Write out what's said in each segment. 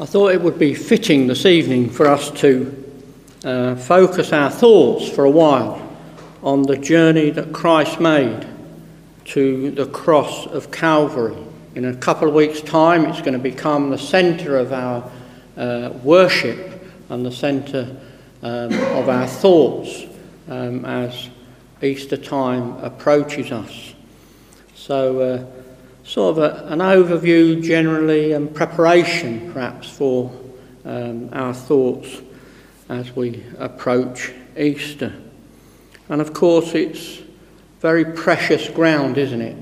I thought it would be fitting this evening for us to uh, focus our thoughts for a while on the journey that Christ made to the cross of Calvary. In a couple of weeks' time, it's going to become the centre of our uh, worship and the centre um, of our thoughts um, as Easter time approaches us. So, uh, sort of a, an overview generally and preparation perhaps for um, our thoughts as we approach Easter. And of course, it's very precious ground, isn't it?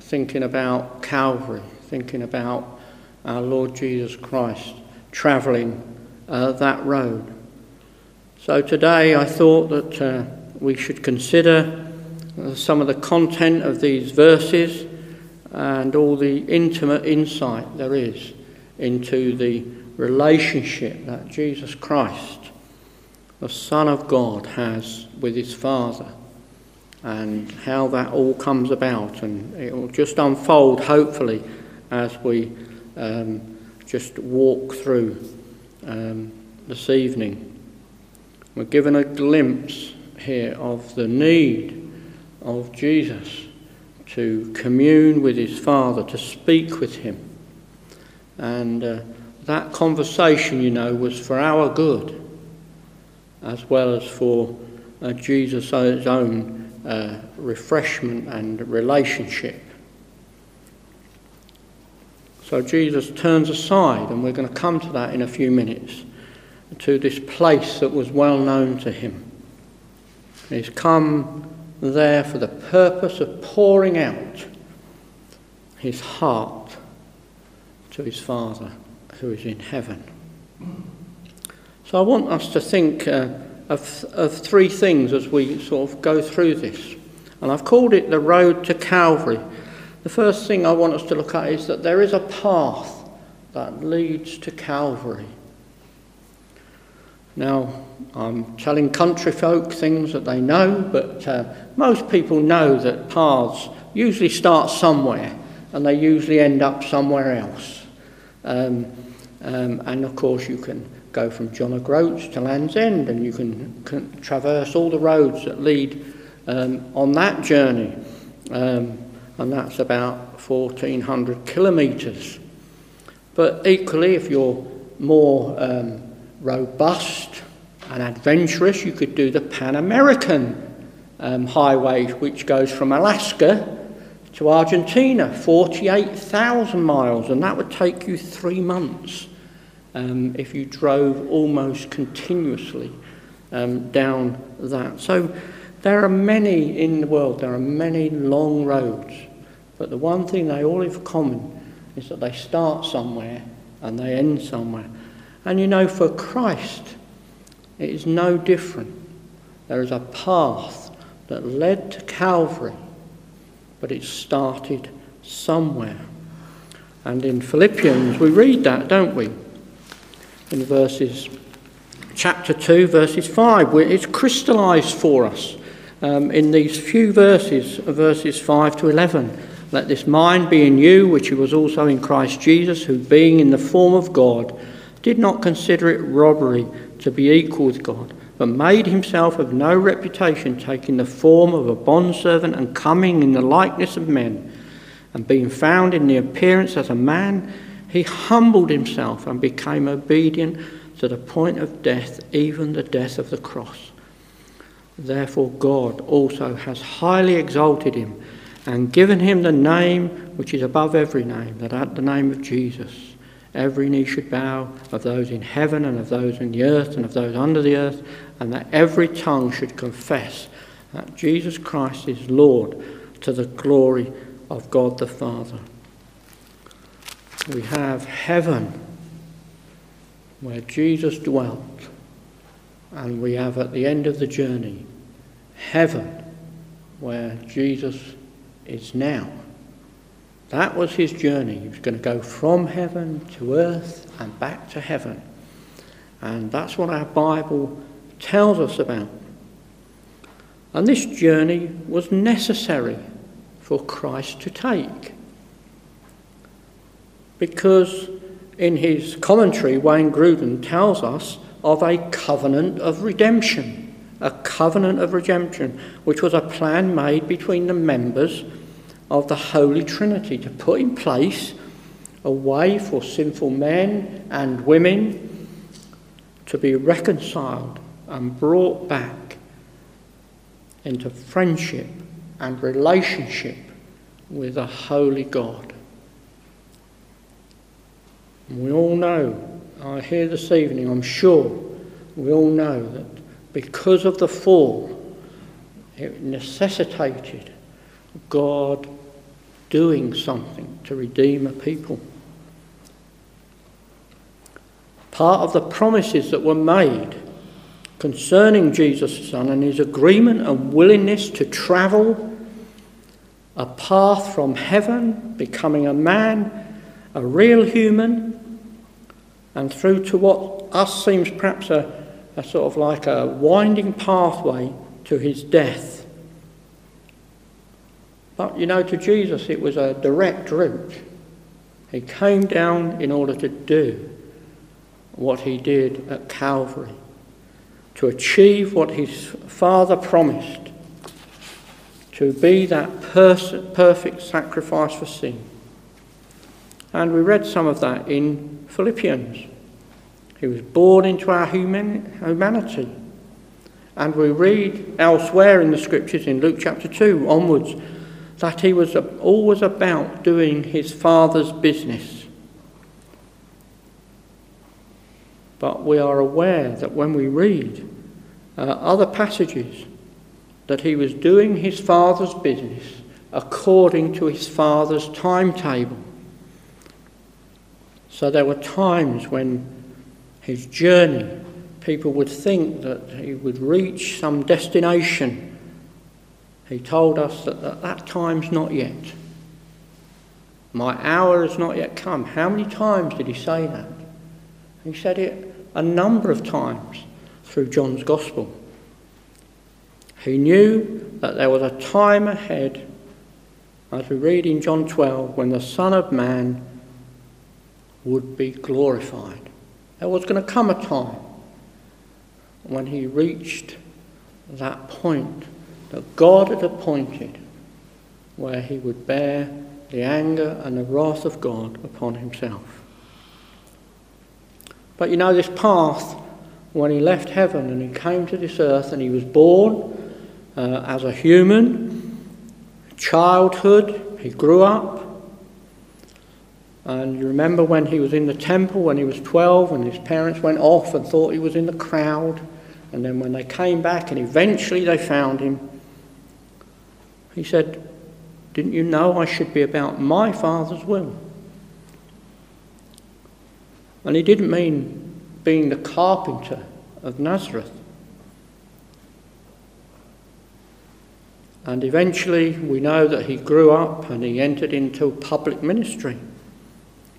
Thinking about Calvary, thinking about our Lord Jesus Christ travelling uh, that road. So today I thought that uh, we should consider uh, some of the content of these verses and all the intimate insight there is into the relationship that Jesus Christ, the Son of God, has with his Father and how that all comes about. And it will just unfold, hopefully, as we um, just walk through um, this evening. We're given a glimpse here of the need of Jesus to commune with his Father, to speak with him. And uh, that conversation, you know, was for our good, as well as for uh, Jesus' own uh, refreshment and relationship. So Jesus turns aside, and we're going to come to that in a few minutes, to this place that was well known to him. He's come there for the purpose of pouring out his heart to his Father who is in heaven. So I want us to think uh, of, of three things as we sort of go through this. And I've called it the road to Calvary. The first thing I want us to look at is that there is a path that leads to Calvary. Now, I'm telling country folk things that they know, but uh, most people know that paths usually start somewhere and they usually end up somewhere else. Um, um, and of course, you can go from John O'Groats to Land's End and you can, can traverse all the roads that lead um, on that journey. Um, and that's about 1400 kilometres. But equally, if you're more um, robust and adventurous, you could do the Pan American um, highway, which goes from Alaska to Argentina, 48,000 miles, and that would take you three months um, if you drove almost continuously um, down that. So there are many in the world, there are many long roads, but the one thing they all have in common is that they start somewhere and they end somewhere. And you know, for Christ, it is no different. There is a path that led to Calvary, but it started somewhere. And in Philippians, we read that, don't we? In verses, chapter 2, verses 5, it's crystallized for us um, in these few verses, verses 5 to 11. Let this mind be in you, which was also in Christ Jesus, who being in the form of God, did not consider it robbery to be equal with God, but made himself of no reputation, taking the form of a bondservant and coming in the likeness of men. And being found in the appearance as a man, he humbled himself and became obedient to the point of death, even the death of the cross. Therefore, God also has highly exalted him and given him the name which is above every name, that at the name of Jesus Every knee should bow of those in heaven and of those in the earth and of those under the earth, and that every tongue should confess that Jesus Christ is Lord to the glory of God the Father. We have heaven where Jesus dwelt, and we have at the end of the journey heaven where Jesus is now. That was his journey. He was going to go from heaven to earth and back to heaven. And that's what our Bible tells us about. And this journey was necessary for Christ to take. Because in his commentary, Wayne Grudem tells us of a covenant of redemption, a covenant of redemption, which was a plan made between the members of the Holy Trinity to put in place a way for sinful men and women to be reconciled and brought back into friendship and relationship with a holy God. We all know, I hear this evening, I'm sure, we all know that because of the fall, it necessitated God doing something to redeem a people. Part of the promises that were made concerning Jesus' Son and his agreement and willingness to travel a path from heaven, becoming a man, a real human, and through to what us seems perhaps a, a sort of like a winding pathway to his death. But you know, to Jesus it was a direct route. He came down in order to do what he did at Calvary, to achieve what his Father promised to be that pers- perfect sacrifice for sin. And we read some of that in Philippians. He was born into our human- humanity. And we read elsewhere in the scriptures, in Luke chapter 2 onwards, that he was always about doing his Father's business. But we are aware that when we read uh, other passages, that he was doing his father's business according to his father's timetable. So there were times when his journey, people would think that he would reach some destination. He told us that at that time's not yet. My hour has not yet come. How many times did he say that? He said it a number of times through John's Gospel. He knew that there was a time ahead, as we read in John 12, when the Son of Man would be glorified. There was going to come a time when he reached that point that God had appointed where he would bear the anger and the wrath of God upon himself. But you know, this path, when he left heaven and he came to this earth and he was born uh, as a human, childhood, he grew up. And you remember when he was in the temple when he was 12 and his parents went off and thought he was in the crowd. And then when they came back and eventually they found him, he said, Didn't you know I should be about my Father's will? And he didn't mean being the carpenter of Nazareth. And eventually, we know that he grew up and he entered into public ministry.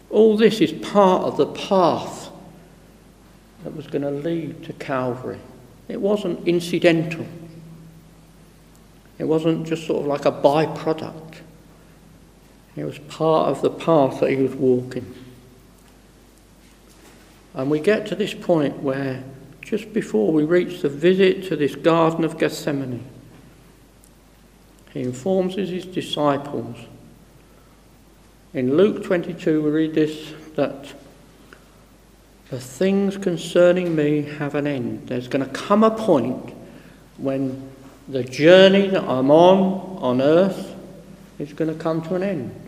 All this is part of the path that was going to lead to Calvary. It wasn't incidental, it wasn't just sort of like a byproduct. It was part of the path that he was walking. And we get to this point where, just before we reach the visit to this Garden of Gethsemane, he informs his disciples. In Luke 22, we read this that the things concerning me have an end. There's going to come a point when the journey that I'm on on earth is going to come to an end.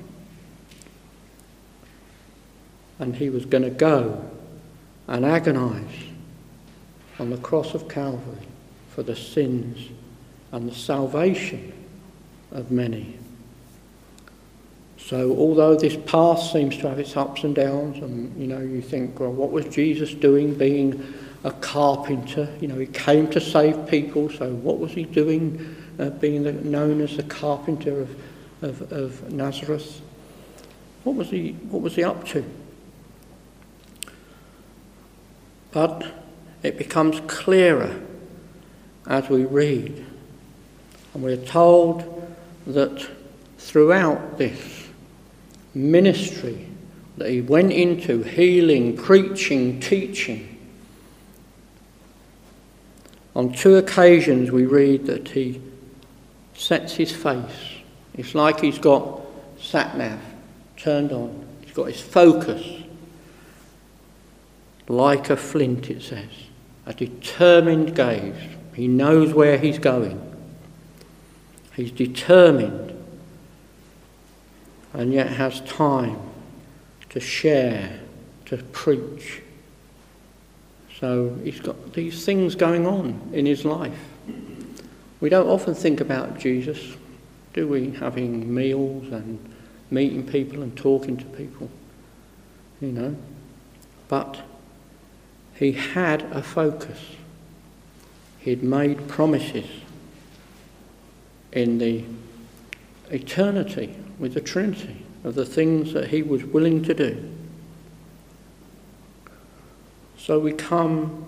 And he was going to go and agonize on the cross of Calvary for the sins and the salvation of many. So, although this path seems to have its ups and downs, and you know, you think, well, what was Jesus doing being a carpenter? You know, he came to save people, so what was he doing uh, being the, known as the carpenter of, of, of Nazareth? What was, he, what was he up to? But it becomes clearer as we read. And we're told that throughout this ministry that he went into healing, preaching, teaching. On two occasions, we read that he sets his face. It's like he's got sat nav turned on, he's got his focus like a flint, it says, a determined gaze. He knows where he's going. He's determined and yet has time to share, to preach. So he's got these things going on in his life. We don't often think about Jesus, do we? Having meals and meeting people and talking to people, you know. But he had a focus. He'd made promises in the eternity with the Trinity of the things that he was willing to do. So we come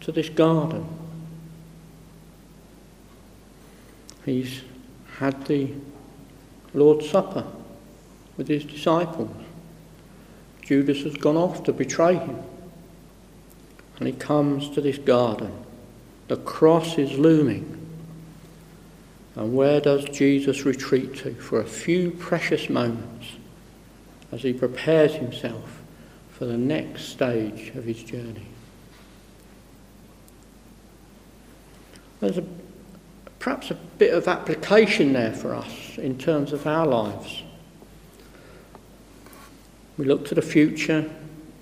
to this garden. He's had the Lord's Supper with his disciples. Judas has gone off to betray him. And he comes to this garden. The cross is looming. And where does Jesus retreat to for a few precious moments as he prepares himself for the next stage of his journey? There's a, perhaps a bit of application there for us in terms of our lives. We look to the future,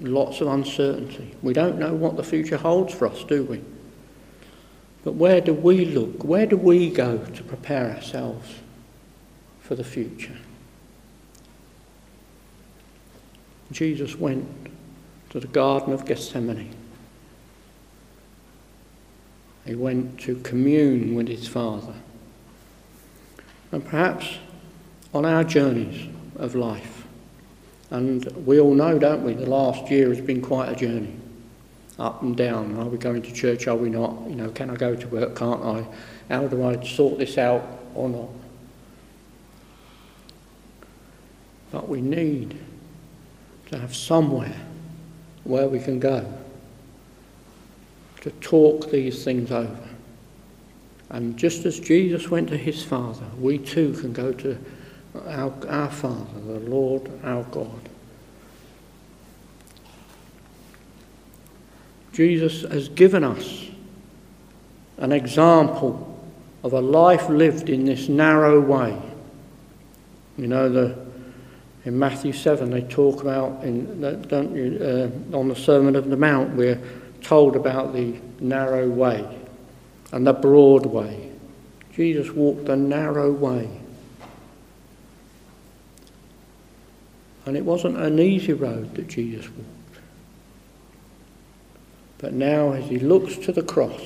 lots of uncertainty. We don't know what the future holds for us, do we? But where do we look? Where do we go to prepare ourselves for the future? Jesus went to the Garden of Gethsemane. He went to commune with his Father. And perhaps on our journeys of life, and we all know, don't we, the last year has been quite a journey up and down. Are we going to church? Are we not? You know, can I go to work? Can't I? How do I sort this out or not? But we need to have somewhere where we can go to talk these things over. And just as Jesus went to his Father, we too can go to our, our Father, the Lord our God. Jesus has given us an example of a life lived in this narrow way. You know, the, in Matthew 7, they talk about, in, don't you, uh, on the Sermon of the Mount, we're told about the narrow way and the broad way. Jesus walked the narrow way. And it wasn't an easy road that Jesus walked. But now, as he looks to the cross,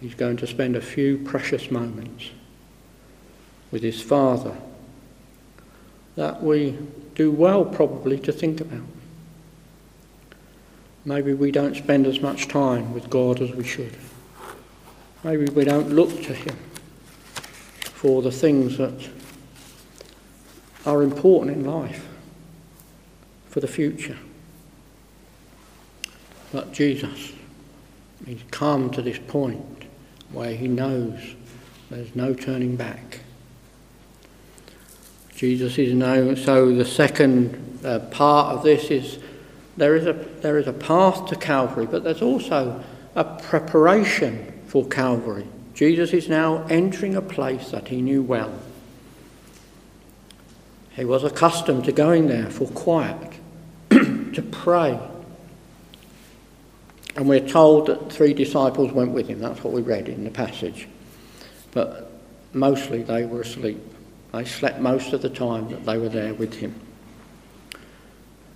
he's going to spend a few precious moments with his Father that we do well probably to think about. Maybe we don't spend as much time with God as we should. Maybe we don't look to Him for the things that are important in life for the future. But Jesus, he's come to this point where he knows there's no turning back. Jesus is now, so the second uh, part of this is there is, a, there is a path to Calvary, but there's also a preparation for Calvary. Jesus is now entering a place that he knew well. He was accustomed to going there for quiet, to pray, and we're told that three disciples went with him. That's what we read in the passage. But mostly they were asleep. They slept most of the time that they were there with him.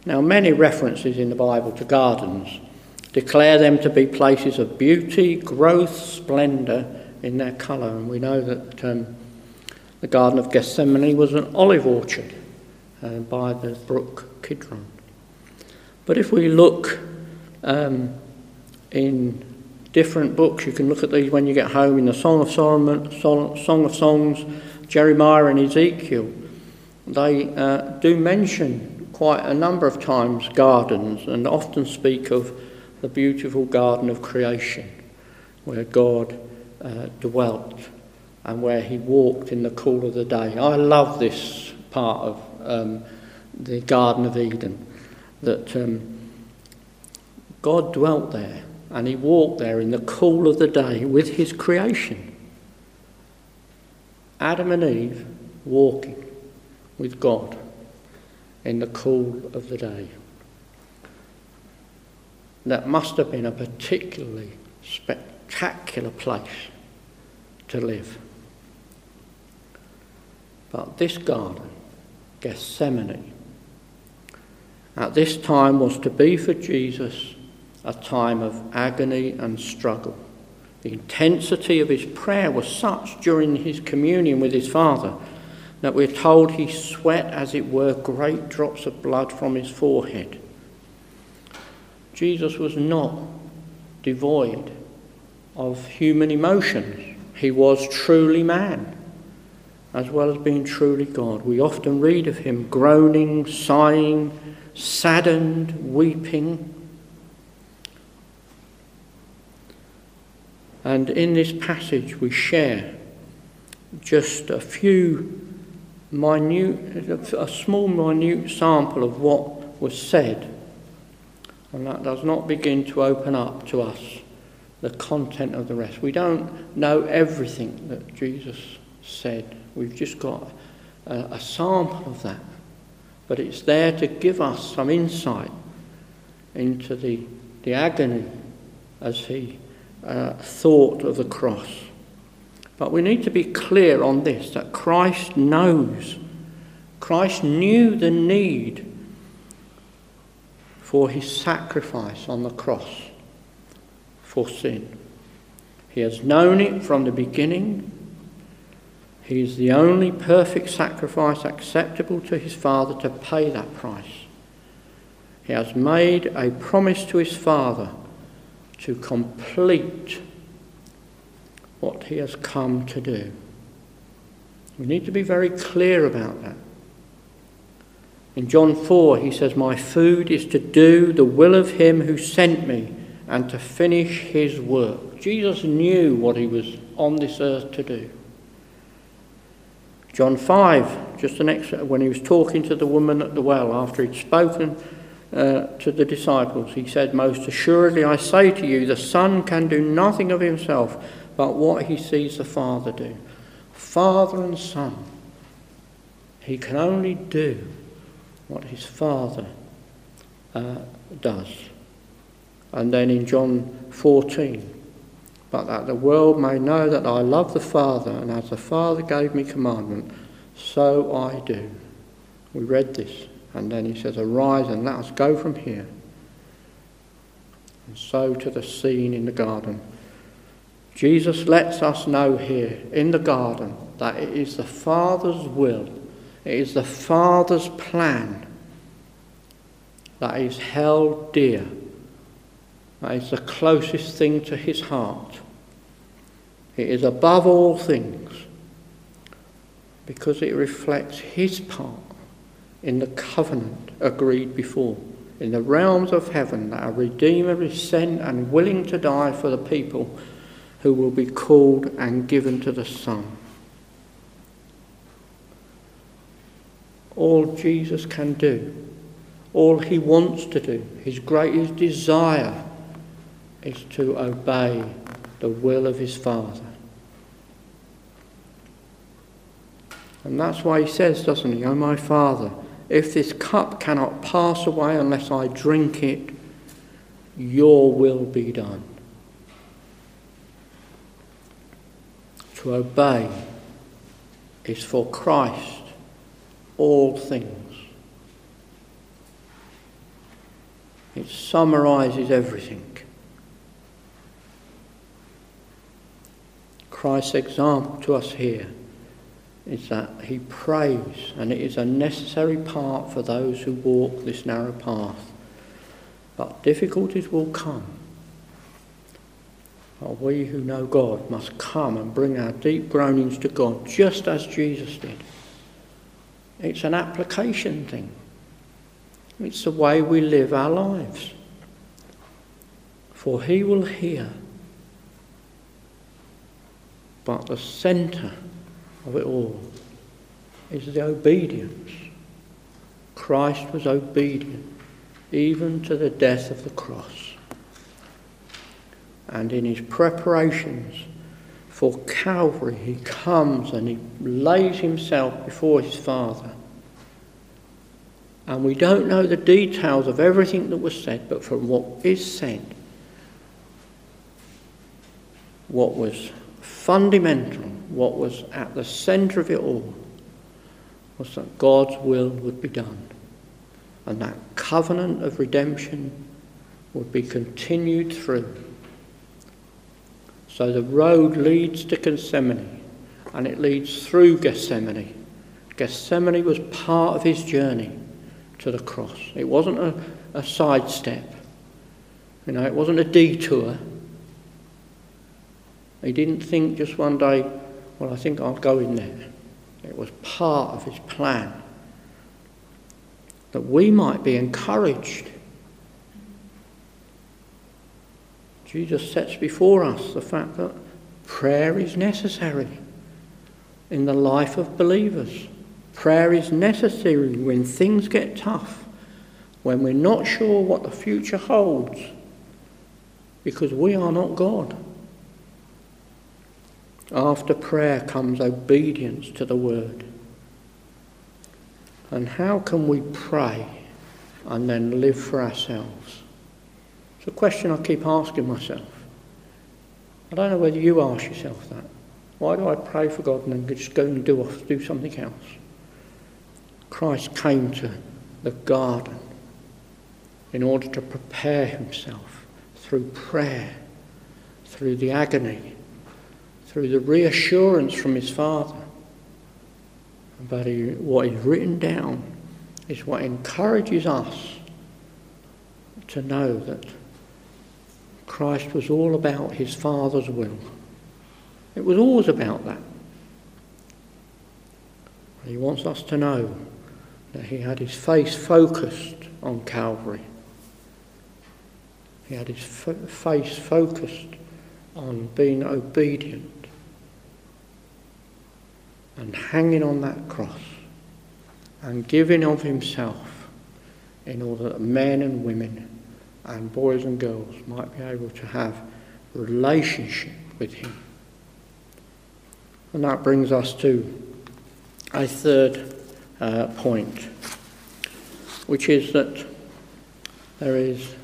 Now, many references in the Bible to gardens declare them to be places of beauty, growth, splendour in their colour. And we know that um, the Garden of Gethsemane was an olive orchard uh, by the brook Kidron. But if we look um, in different books. You can look at these when you get home in the Song of Solomon, Song of Songs, Jeremiah and Ezekiel. they uh, do mention quite a number of times gardens and often speak of the beautiful garden of creation where God uh, dwelt and where he walked in the cool of the day. I love this part of um, the Garden of Eden that um, God dwelt there and he walked there in the cool of the day with his creation. Adam and Eve walking with God in the cool of the day. That must have been a particularly spectacular place to live. But this garden, Gethsemane, at this time was to be for Jesus a time of agony and struggle. The intensity of his prayer was such during his communion with his Father that we're told he sweat, as it were, great drops of blood from his forehead. Jesus was not devoid of human emotions. He was truly man, as well as being truly God. We often read of him groaning, sighing, saddened, weeping. And in this passage, we share just a few minute, a small, minute sample of what was said. And that does not begin to open up to us the content of the rest. We don't know everything that Jesus said. We've just got a, a sample of that. But it's there to give us some insight into the, the agony as he uh, thought of the cross. But we need to be clear on this that Christ knows. Christ knew the need for his sacrifice on the cross for sin. He has known it from the beginning. He is the only perfect sacrifice acceptable to his Father to pay that price. He has made a promise to his Father to complete what he has come to do. We need to be very clear about that. In John 4, he says, My food is to do the will of him who sent me and to finish his work. Jesus knew what he was on this earth to do. John 5, just the next, when he was talking to the woman at the well after he'd spoken uh, to the disciples, he said, Most assuredly I say to you, the Son can do nothing of himself but what he sees the Father do. Father and Son. He can only do what his Father uh, does. And then in John 14, but that the world may know that I love the Father, and as the Father gave me commandment, so I do. We read this. And then he says, Arise and let us go from here. And so to the scene in the garden. Jesus lets us know here in the garden that it is the Father's will, it is the Father's plan that is held dear, that is the closest thing to his heart. It is above all things because it reflects his part in the covenant agreed before. In the realms of heaven, that a Redeemer is sent and willing to die for the people who will be called and given to the Son. All Jesus can do, all he wants to do, his greatest desire is to obey the will of his Father. And that's why he says, doesn't he, Oh, my Father, if this cup cannot pass away unless I drink it, your will be done. To obey is for Christ all things. It summarizes everything. Christ's example to us here is that he prays, and it is a necessary part for those who walk this narrow path. But difficulties will come. But we who know God must come and bring our deep groanings to God, just as Jesus did. It's an application thing. It's the way we live our lives. For he will hear. But the centre of it all is the obedience. Christ was obedient even to the death of the cross. And in his preparations for Calvary, he comes and he lays himself before his Father. And we don't know the details of everything that was said, but from what is said, what was fundamental, what was at the centre of it all, was that God's will would be done. And that covenant of redemption would be continued through. So the road leads to Gethsemane and it leads through Gethsemane. Gethsemane was part of his journey to the cross. It wasn't a, a sidestep. You know, it wasn't a detour. He didn't think just one day, well, I think I'll go in there. It was part of his plan that we might be encouraged. Jesus sets before us the fact that prayer is necessary in the life of believers. Prayer is necessary when things get tough, when we're not sure what the future holds, because we are not God. After prayer comes obedience to the word. And how can we pray and then live for ourselves? It's a question I keep asking myself. I don't know whether you ask yourself that. Why do I pray for God and then just go and do, do something else? Christ came to the garden in order to prepare himself through prayer, through the agony, through the reassurance from his Father. He, what is written down is what encourages us to know that Christ was all about his Father's will. It was always about that. He wants us to know that he had his face focused on Calvary. He had his f- face focused on being obedient and hanging on that cross and giving of himself in order that men and women and boys and girls might be able to have relationship with him. And that brings us to a third uh, point, which is that there is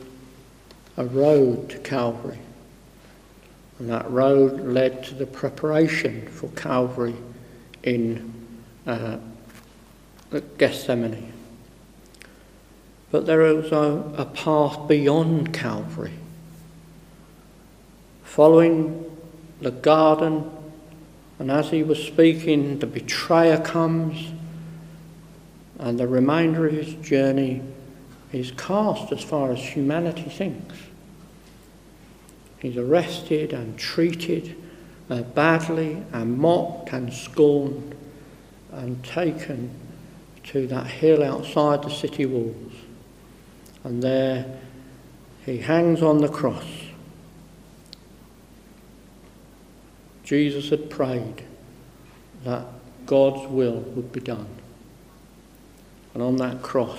a road to Calvary. And that road led to the preparation for Calvary in uh, Gethsemane. But there is a, a path beyond Calvary. Following the garden, and as he was speaking, the betrayer comes, and the remainder of his journey is cast as far as humanity thinks. He's arrested and treated uh, badly and mocked and scorned and taken to that hill outside the city walls. And there he hangs on the cross. Jesus had prayed that God's will would be done. And on that cross,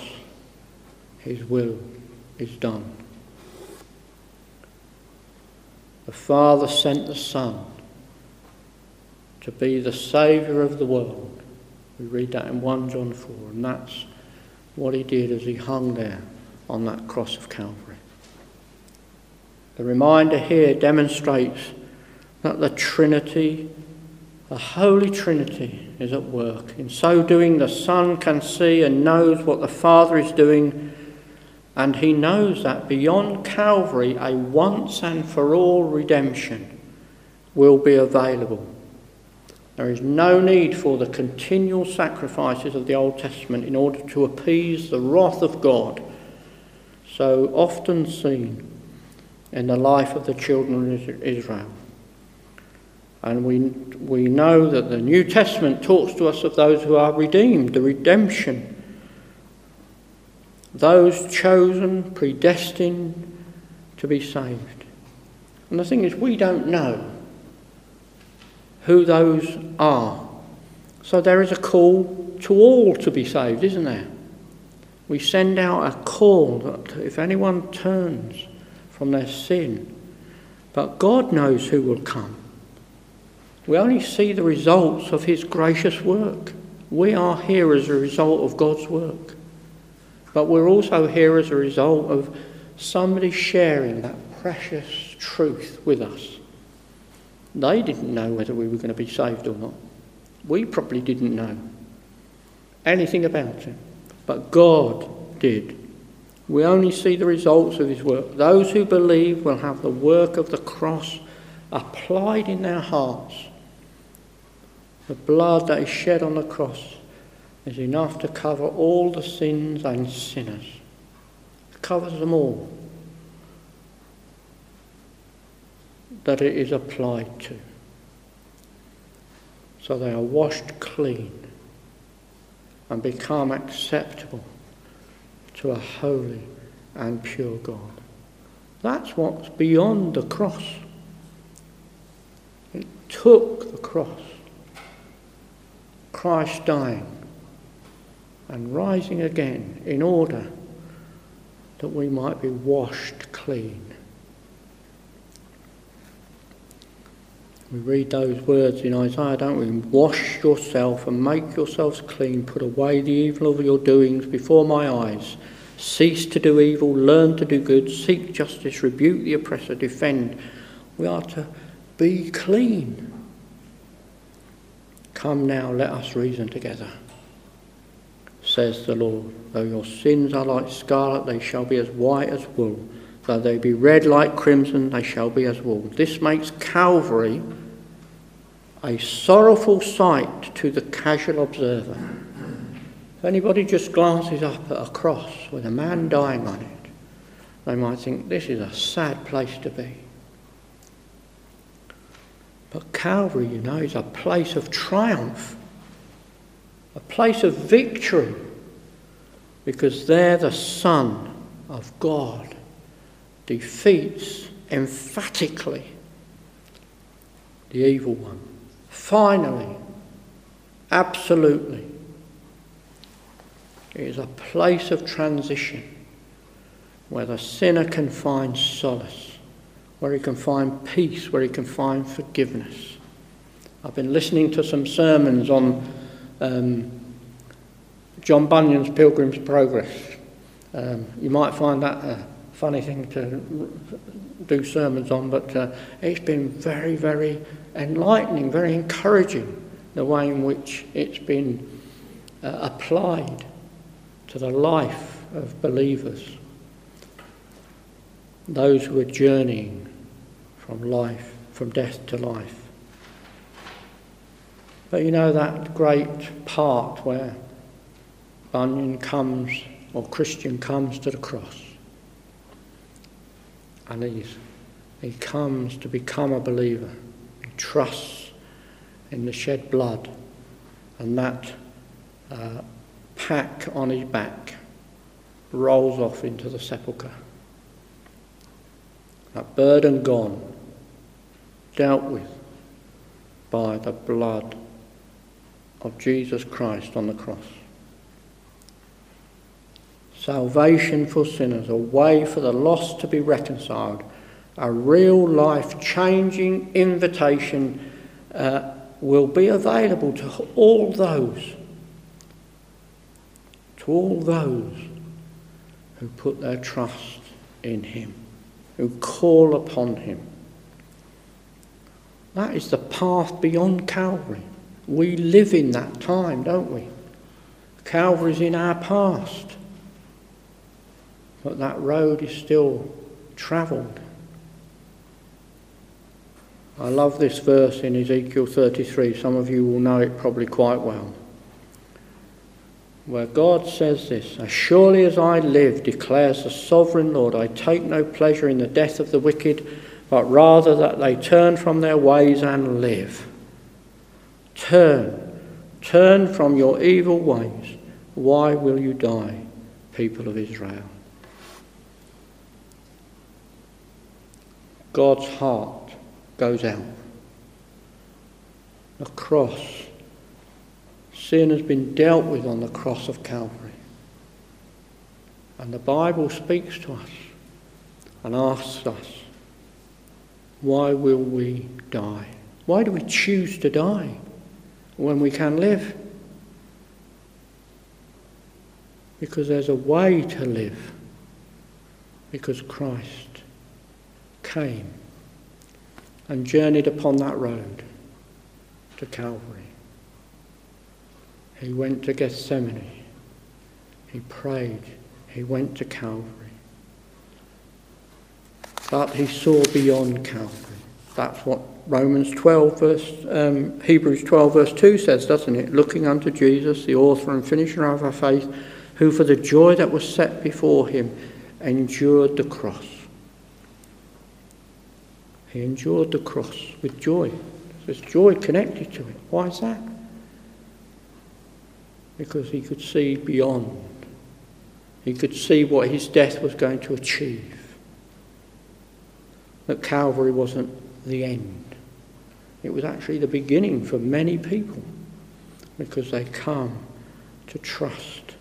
his will is done. The Father sent the Son to be the Saviour of the world. We read that in 1 John 4, and that's what he did as he hung there on that cross of Calvary. The reminder here demonstrates that the Trinity, the Holy Trinity, is at work. In so doing, the Son can see and knows what the Father is doing, and he knows that beyond Calvary, a once and for all redemption will be available. There is no need for the continual sacrifices of the Old Testament in order to appease the wrath of God, so often seen in the life of the children of Israel. And we, we know that the New Testament talks to us of those who are redeemed, the redemption. Those chosen, predestined to be saved. And the thing is, we don't know who those are. So there is a call to all to be saved, isn't there? We send out a call that if anyone turns from their sin, but God knows who will come. We only see the results of His gracious work. We are here as a result of God's work. But we're also here as a result of somebody sharing that precious truth with us. They didn't know whether we were going to be saved or not. We probably didn't know anything about it. But God did. We only see the results of his work. Those who believe will have the work of the cross applied in their hearts. The blood that is shed on the cross is enough to cover all the sins and sinners. It covers them all. That it is applied to. So they are washed clean and become acceptable to a holy and pure God. That's what's beyond the cross. It took the cross, Christ dying and rising again in order that we might be washed clean. We read those words in Isaiah, don't we? Wash yourself and make yourselves clean. Put away the evil of your doings before my eyes. Cease to do evil, learn to do good, seek justice, rebuke the oppressor, defend. We are to be clean. Come now, let us reason together, says the Lord. Though your sins are like scarlet, they shall be as white as wool. Though they be red like crimson, they shall be as wool. This makes Calvary a sorrowful sight to the casual observer. If anybody just glances up at a cross with a man dying on it, they might think this is a sad place to be. But Calvary, you know, is a place of triumph, a place of victory, because there the Son of God defeats emphatically the evil one. Finally, absolutely. It is a place of transition where the sinner can find solace, where he can find peace, where he can find forgiveness. I've been listening to some sermons on um, John Bunyan's Pilgrim's Progress. Um, you might find that a funny thing to do sermons on, but uh, it's been very, very enlightening, very encouraging the way in which it's been uh, applied to the life of believers, those who are journeying from life, from death to life. But you know that great part where Bunyan comes, or Christian comes to the cross, and he's, he comes to become a believer He trusts in the shed blood and that uh, pack on his back rolls off into the sepulchre. That burden gone, dealt with by the blood of Jesus Christ on the cross. Salvation for sinners, a way for the lost to be reconciled a real life changing invitation uh, will be available to all those, to all those who put their trust in Him, who call upon Him. That is the path beyond Calvary. We live in that time, don't we? Calvary's in our past, but that road is still travelled. I love this verse in Ezekiel 33. Some of you will know it probably quite well. Where God says this As surely as I live, declares the sovereign Lord, I take no pleasure in the death of the wicked, but rather that they turn from their ways and live. Turn, turn from your evil ways. Why will you die, people of Israel? God's heart goes out. The cross. Sin has been dealt with on the cross of Calvary. And the Bible speaks to us and asks us, why will we die? Why do we choose to die when we can live? Because there's a way to live. Because Christ came and journeyed upon that road to Calvary. He went to Gethsemane. He prayed. He went to Calvary. But he saw beyond Calvary. That's what Romans 12 verse, um, Hebrews 12 verse 2 says, doesn't it? Looking unto Jesus, the author and finisher of our faith, who for the joy that was set before him endured the cross he endured the cross with joy. There's joy connected to it. Why is that? Because he could see beyond. He could see what his death was going to achieve. That Calvary wasn't the end. It was actually the beginning for many people because they come to trust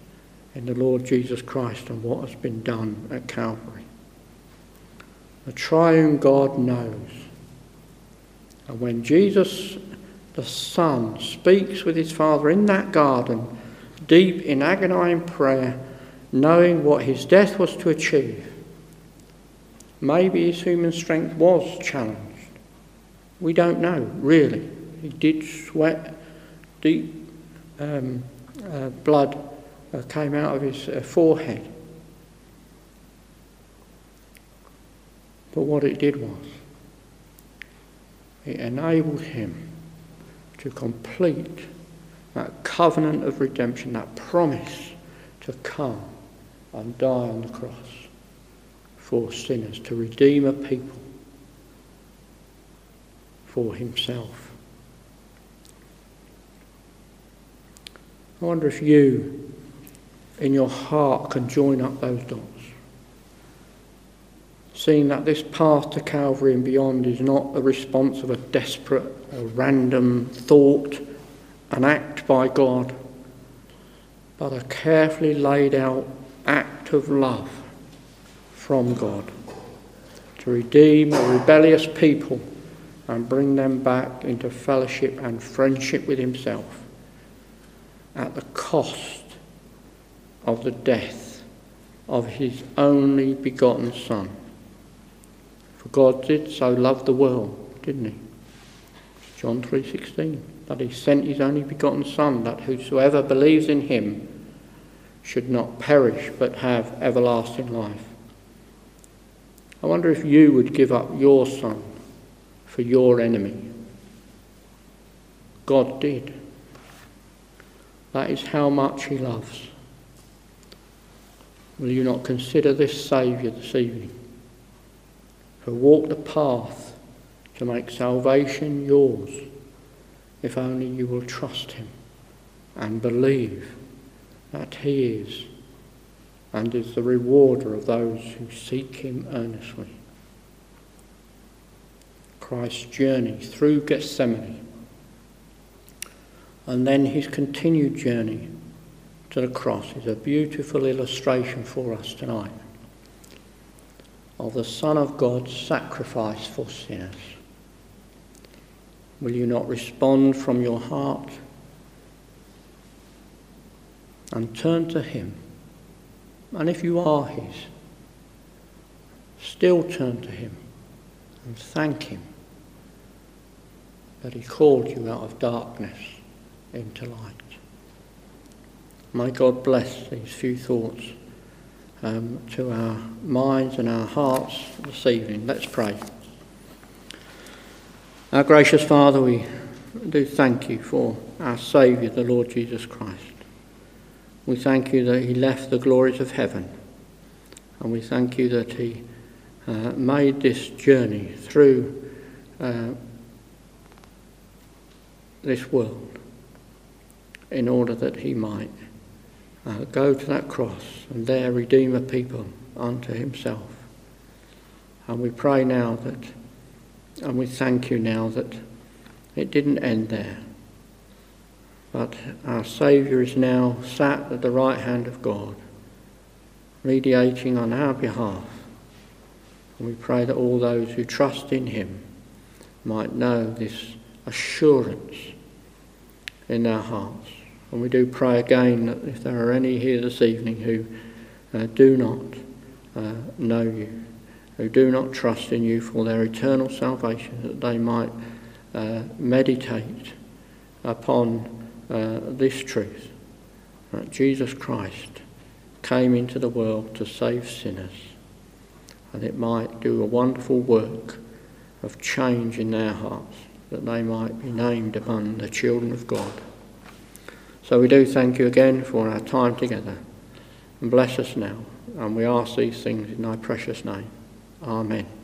in the Lord Jesus Christ and what has been done at Calvary. The triune God knows. And when Jesus, the Son, speaks with his Father in that garden, deep in agonizing prayer, knowing what his death was to achieve, maybe his human strength was challenged. We don't know, really. He did sweat, deep um, uh, blood uh, came out of his uh, forehead. But what it did was, it enabled him to complete that covenant of redemption, that promise to come and die on the cross for sinners, to redeem a people for himself. I wonder if you, in your heart, can join up those dots seeing that this path to Calvary and beyond is not the response of a desperate or random thought, an act by God, but a carefully laid out act of love from God to redeem a rebellious people and bring them back into fellowship and friendship with Himself at the cost of the death of His only begotten Son. For God did so love the world, didn't he? John 3:16 that he sent his only begotten son that whosoever believes in him should not perish but have everlasting life. I wonder if you would give up your son for your enemy. God did. That is how much he loves. Will you not consider this Saviour this evening? Who walk the path to make salvation yours, if only you will trust him and believe that he is and is the rewarder of those who seek him earnestly. Christ's journey through Gethsemane and then his continued journey to the cross is a beautiful illustration for us tonight of the Son of God's sacrifice for sinners? Will you not respond from your heart and turn to Him? And if you are His, still turn to Him and thank Him that He called you out of darkness into light. May God bless these few thoughts um, to our minds and our hearts this evening. Let's pray. Our gracious Father, we do thank you for our Saviour, the Lord Jesus Christ. We thank you that he left the glories of heaven, and we thank you that he uh, made this journey through uh, this world in order that he might uh, go to that cross and there redeem a people unto himself. And we pray now that, and we thank you now that it didn't end there. But our Saviour is now sat at the right hand of God, mediating on our behalf. And we pray that all those who trust in him might know this assurance in their hearts. And we do pray again that if there are any here this evening who uh, do not uh, know you, who do not trust in you for their eternal salvation, that they might uh, meditate upon uh, this truth that Jesus Christ came into the world to save sinners, and it might do a wonderful work of change in their hearts, that they might be named among the children of God. So we do thank you again for our time together. And bless us now. And we ask these things in thy precious name. Amen.